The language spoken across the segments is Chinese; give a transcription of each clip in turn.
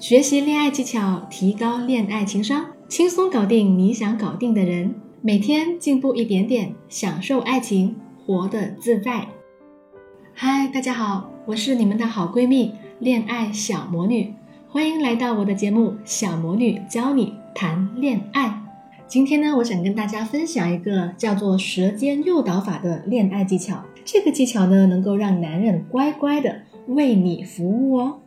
学习恋爱技巧，提高恋爱情商，轻松搞定你想搞定的人。每天进步一点点，享受爱情，活得自在。嗨，大家好，我是你们的好闺蜜恋爱小魔女，欢迎来到我的节目《小魔女教你谈恋爱》。今天呢，我想跟大家分享一个叫做舌尖诱导法的恋爱技巧。这个技巧呢，能够让男人乖乖的为你服务哦。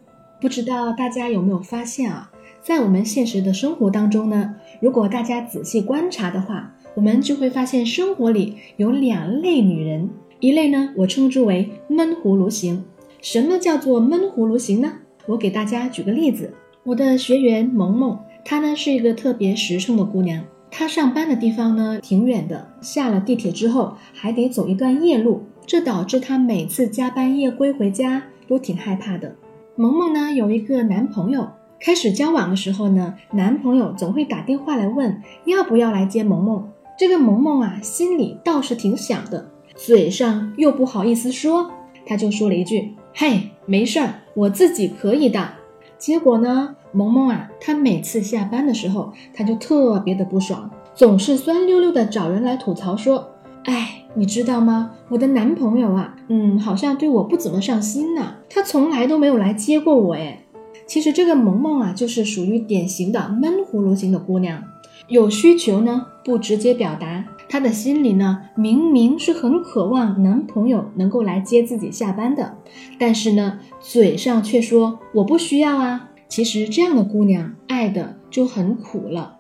不知道大家有没有发现啊，在我们现实的生活当中呢，如果大家仔细观察的话，我们就会发现生活里有两类女人。一类呢，我称之为闷葫芦型。什么叫做闷葫芦型呢？我给大家举个例子，我的学员萌萌，她呢是一个特别实诚的姑娘。她上班的地方呢挺远的，下了地铁之后还得走一段夜路，这导致她每次加班夜归回家都挺害怕的。萌萌呢有一个男朋友，开始交往的时候呢，男朋友总会打电话来问要不要来接萌萌。这个萌萌啊心里倒是挺想的，嘴上又不好意思说，他就说了一句：“嘿，没事儿，我自己可以的。”结果呢？萌萌啊，她每次下班的时候，她就特别的不爽，总是酸溜溜的找人来吐槽说：“哎，你知道吗？我的男朋友啊，嗯，好像对我不怎么上心呢，他从来都没有来接过我。”哎，其实这个萌萌啊，就是属于典型的闷葫芦型的姑娘，有需求呢不直接表达，她的心里呢明明是很渴望男朋友能够来接自己下班的，但是呢嘴上却说我不需要啊。其实这样的姑娘爱的就很苦了。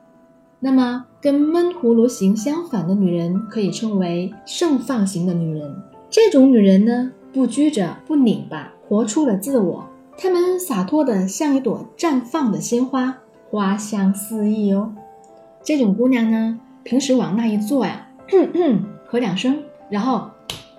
那么跟闷葫芦型相反的女人，可以称为盛放型的女人。这种女人呢，不拘着，不拧巴，活出了自我。她们洒脱的像一朵绽放的鲜花，花香四溢哦。这种姑娘呢，平时往那一坐呀，咳两声，然后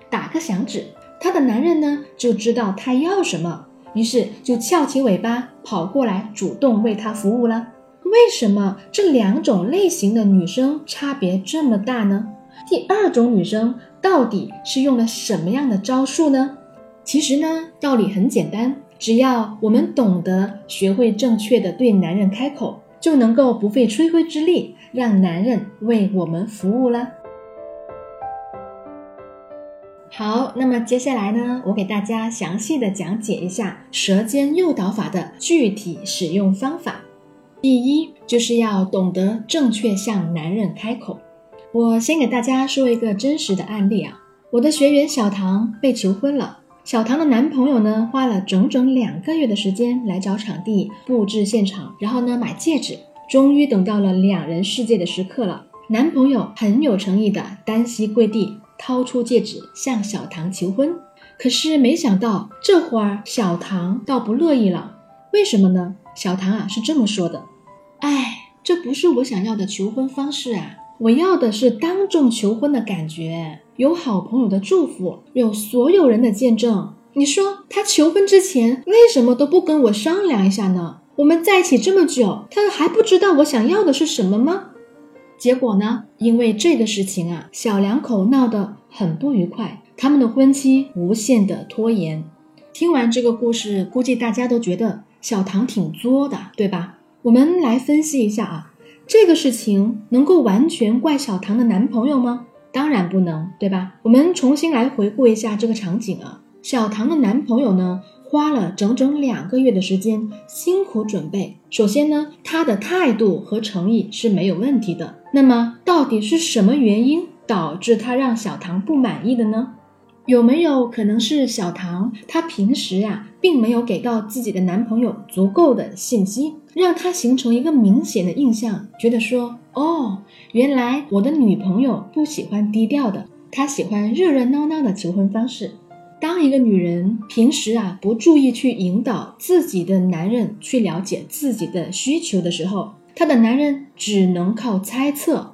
打个响指，她的男人呢就知道她要什么。于是就翘起尾巴跑过来，主动为她服务了。为什么这两种类型的女生差别这么大呢？第二种女生到底是用了什么样的招数呢？其实呢，道理很简单，只要我们懂得学会正确的对男人开口，就能够不费吹灰之力让男人为我们服务了。好，那么接下来呢，我给大家详细的讲解一下舌尖诱导法的具体使用方法。第一，就是要懂得正确向男人开口。我先给大家说一个真实的案例啊，我的学员小唐被求婚了，小唐的男朋友呢，花了整整两个月的时间来找场地布置现场，然后呢买戒指，终于等到了两人世界的时刻了。男朋友很有诚意的单膝跪地。掏出戒指向小唐求婚，可是没想到这会儿小唐倒不乐意了。为什么呢？小唐啊是这么说的：“哎，这不是我想要的求婚方式啊！我要的是当众求婚的感觉，有好朋友的祝福，有所有人的见证。你说他求婚之前为什么都不跟我商量一下呢？我们在一起这么久，他还不知道我想要的是什么吗？”结果呢？因为这个事情啊，小两口闹得很不愉快，他们的婚期无限的拖延。听完这个故事，估计大家都觉得小唐挺作的，对吧？我们来分析一下啊，这个事情能够完全怪小唐的男朋友吗？当然不能，对吧？我们重新来回顾一下这个场景啊，小唐的男朋友呢？花了整整两个月的时间，辛苦准备。首先呢，他的态度和诚意是没有问题的。那么，到底是什么原因导致他让小唐不满意的呢？有没有可能是小唐她平时啊，并没有给到自己的男朋友足够的信息，让他形成一个明显的印象，觉得说，哦，原来我的女朋友不喜欢低调的，她喜欢热热闹闹的求婚方式。当一个女人平时啊不注意去引导自己的男人去了解自己的需求的时候，她的男人只能靠猜测。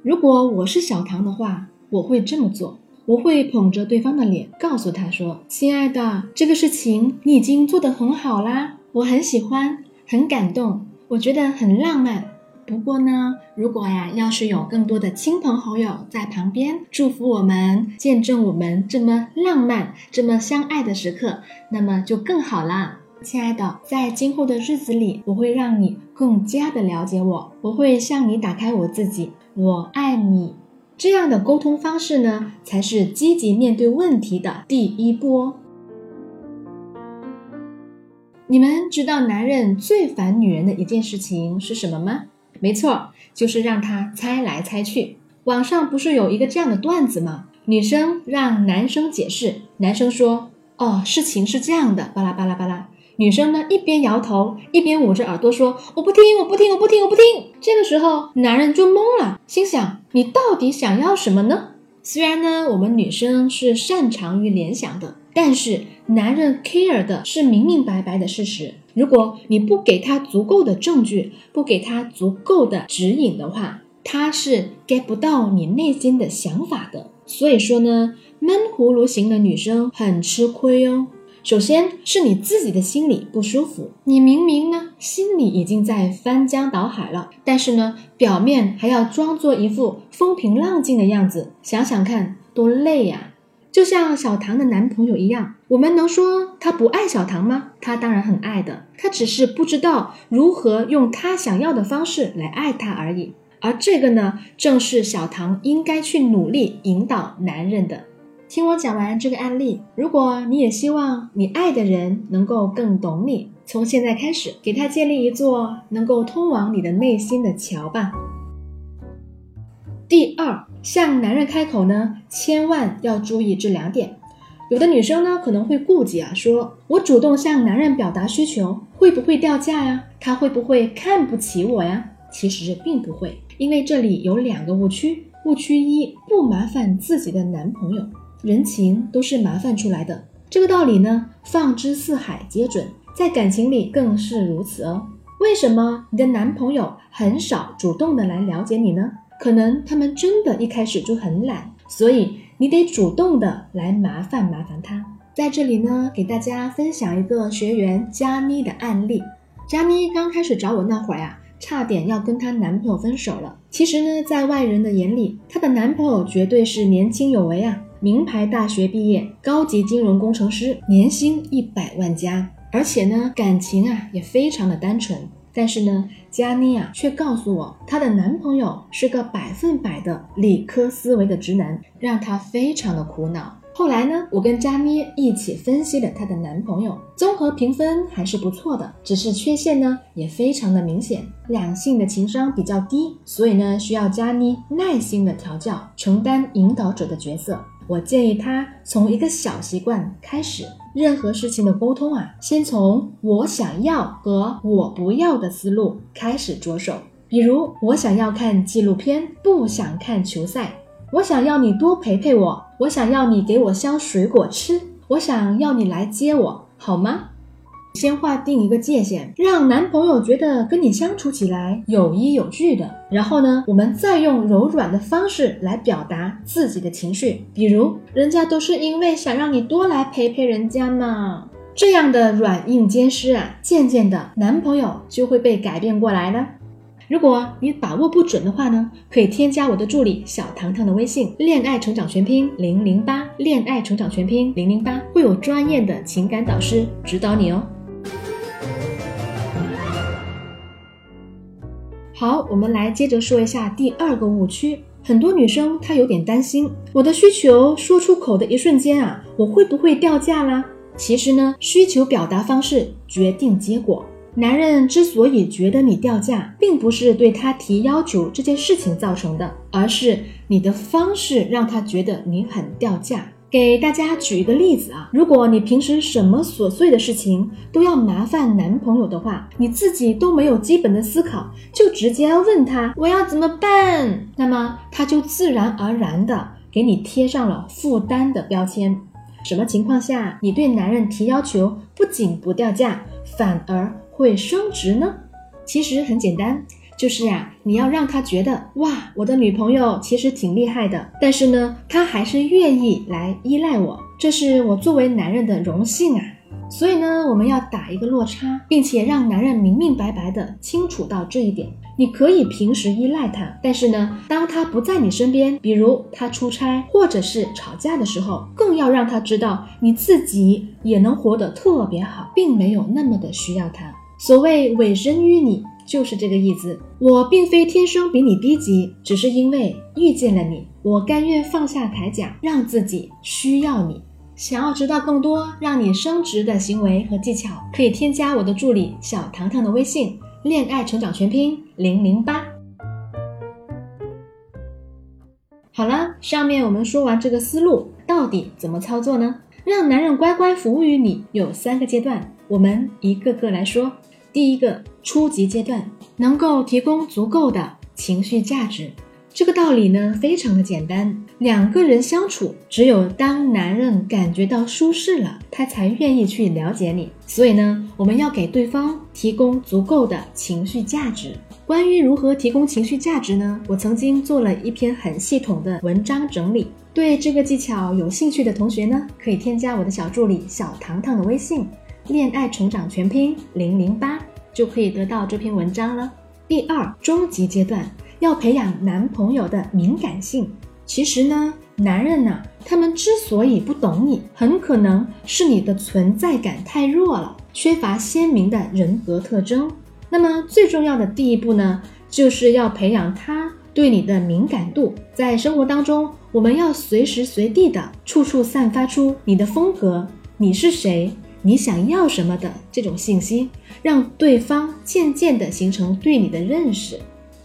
如果我是小唐的话，我会这么做，我会捧着对方的脸，告诉他说：“亲爱的，这个事情你已经做得很好啦，我很喜欢，很感动，我觉得很浪漫。”不过呢，如果呀，要是有更多的亲朋好友在旁边祝福我们，见证我们这么浪漫、这么相爱的时刻，那么就更好啦。亲爱的，在今后的日子里，我会让你更加的了解我，我会向你打开我自己，我爱你。这样的沟通方式呢，才是积极面对问题的第一步哦。你们知道男人最烦女人的一件事情是什么吗？没错，就是让他猜来猜去。网上不是有一个这样的段子吗？女生让男生解释，男生说：“哦，事情是这样的，巴拉巴拉巴拉。”女生呢一边摇头，一边捂着耳朵说：“我不听，我不听，我不听，我不听。”这个时候，男人就懵了，心想：“你到底想要什么呢？”虽然呢，我们女生是擅长于联想的。但是男人 care 的是明明白白的事实。如果你不给他足够的证据，不给他足够的指引的话，他是 get 不到你内心的想法的。所以说呢，闷葫芦型的女生很吃亏哦。首先是你自己的心里不舒服，你明明呢心里已经在翻江倒海了，但是呢表面还要装作一副风平浪静的样子，想想看多累呀。就像小唐的男朋友一样，我们能说他不爱小唐吗？他当然很爱的，他只是不知道如何用他想要的方式来爱他而已。而这个呢，正是小唐应该去努力引导男人的。听我讲完这个案例，如果你也希望你爱的人能够更懂你，从现在开始，给他建立一座能够通往你的内心的桥吧。第二，向男人开口呢，千万要注意这两点。有的女生呢可能会顾忌啊，说我主动向男人表达需求，会不会掉价呀？他会不会看不起我呀？其实并不会，因为这里有两个误区。误区一，不麻烦自己的男朋友，人情都是麻烦出来的。这个道理呢，放之四海皆准，在感情里更是如此哦。为什么你的男朋友很少主动的来了解你呢？可能他们真的一开始就很懒，所以你得主动的来麻烦麻烦他。在这里呢，给大家分享一个学员佳妮的案例。佳妮刚开始找我那会儿呀，差点要跟她男朋友分手了。其实呢，在外人的眼里，她的男朋友绝对是年轻有为啊，名牌大学毕业，高级金融工程师，年薪一百万加，而且呢，感情啊也非常的单纯。但是呢，佳妮啊却告诉我，她的男朋友是个百分百的理科思维的直男，让她非常的苦恼。后来呢，我跟佳妮一起分析了她的男朋友，综合评分还是不错的，只是缺陷呢也非常的明显，两性的情商比较低，所以呢需要佳妮耐心的调教，承担引导者的角色。我建议他从一个小习惯开始，任何事情的沟通啊，先从我想要和我不要的思路开始着手。比如，我想要看纪录片，不想看球赛；我想要你多陪陪我，我想要你给我削水果吃，我想要你来接我，好吗？先划定一个界限，让男朋友觉得跟你相处起来有依有据的。然后呢，我们再用柔软的方式来表达自己的情绪，比如人家都是因为想让你多来陪陪人家嘛。这样的软硬兼施啊，渐渐的男朋友就会被改变过来的。如果你把握不准的话呢，可以添加我的助理小糖糖的微信，恋爱成长全拼零零八，恋爱成长全拼零零八，会有专业的情感导师指导你哦。好，我们来接着说一下第二个误区。很多女生她有点担心，我的需求说出口的一瞬间啊，我会不会掉价啦？其实呢，需求表达方式决定结果。男人之所以觉得你掉价，并不是对他提要求这件事情造成的，而是你的方式让他觉得你很掉价。给大家举一个例子啊，如果你平时什么琐碎的事情都要麻烦男朋友的话，你自己都没有基本的思考，就直接问他我要怎么办，那么他就自然而然的给你贴上了负担的标签。什么情况下你对男人提要求不仅不掉价，反而会升值呢？其实很简单。就是呀，你要让他觉得哇，我的女朋友其实挺厉害的，但是呢，她还是愿意来依赖我，这是我作为男人的荣幸啊。所以呢，我们要打一个落差，并且让男人明明白白的清楚到这一点。你可以平时依赖他，但是呢，当他不在你身边，比如他出差或者是吵架的时候，更要让他知道你自己也能活得特别好，并没有那么的需要他。所谓委身于你，就是这个意思。我并非天生比你低级，只是因为遇见了你，我甘愿放下铠甲，让自己需要你。想要知道更多让你升职的行为和技巧，可以添加我的助理小糖糖的微信。恋爱成长全拼零零八。好了，上面我们说完这个思路，到底怎么操作呢？让男人乖乖服务于你有三个阶段，我们一个个来说。第一个初级阶段，能够提供足够的情绪价值。这个道理呢，非常的简单。两个人相处，只有当男人感觉到舒适了，他才愿意去了解你。所以呢，我们要给对方提供足够的情绪价值。关于如何提供情绪价值呢？我曾经做了一篇很系统的文章整理。对这个技巧有兴趣的同学呢，可以添加我的小助理小糖糖的微信，恋爱成长全拼零零八，就可以得到这篇文章了。第二，终极阶段。要培养男朋友的敏感性。其实呢，男人呢，他们之所以不懂你，很可能是你的存在感太弱了，缺乏鲜明的人格特征。那么最重要的第一步呢，就是要培养他对你的敏感度。在生活当中，我们要随时随地的、处处散发出你的风格，你是谁，你想要什么的这种信息，让对方渐渐地形成对你的认识。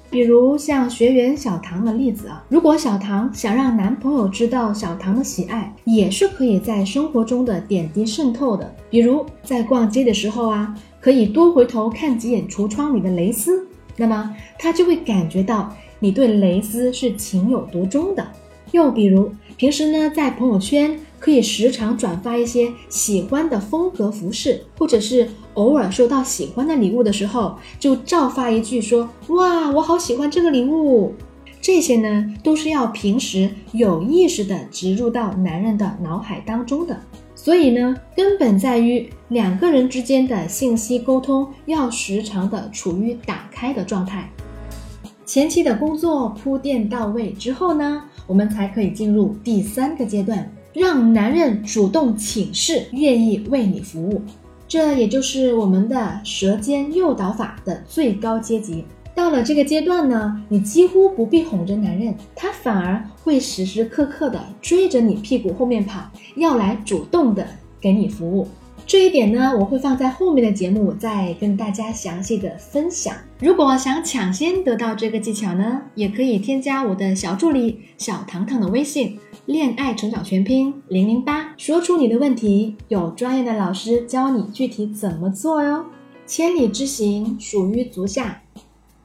比如像学员小唐的例子啊，如果小唐想让男朋友知道小唐的喜爱，也是可以在生活中的点滴渗透的。比如在逛街的时候啊，可以多回头看几眼橱窗里的蕾丝，那么他就会感觉到你对蕾丝是情有独钟的。又比如平时呢，在朋友圈。可以时常转发一些喜欢的风格服饰，或者是偶尔收到喜欢的礼物的时候，就照发一句说：“哇，我好喜欢这个礼物。”这些呢，都是要平时有意识的植入到男人的脑海当中的。所以呢，根本在于两个人之间的信息沟通要时常的处于打开的状态。前期的工作铺垫到位之后呢，我们才可以进入第三个阶段。让男人主动请示，愿意为你服务，这也就是我们的舌尖诱导法的最高阶级。到了这个阶段呢，你几乎不必哄着男人，他反而会时时刻刻的追着你屁股后面跑，要来主动的给你服务。这一点呢，我会放在后面的节目再跟大家详细的分享。如果想抢先得到这个技巧呢，也可以添加我的小助理小糖糖的微信。恋爱成长全拼零零八，说出你的问题，有专业的老师教你具体怎么做哟。千里之行，属于足下。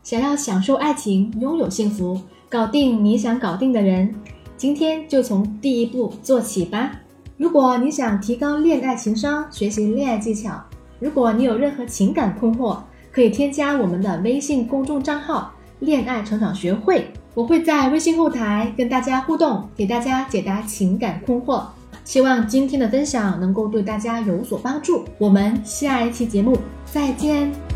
想要享受爱情，拥有幸福，搞定你想搞定的人，今天就从第一步做起吧。如果你想提高恋爱情商，学习恋爱技巧，如果你有任何情感困惑，可以添加我们的微信公众账号“恋爱成长学会”。我会在微信后台跟大家互动，给大家解答情感困惑。希望今天的分享能够对大家有所帮助。我们下一期节目再见。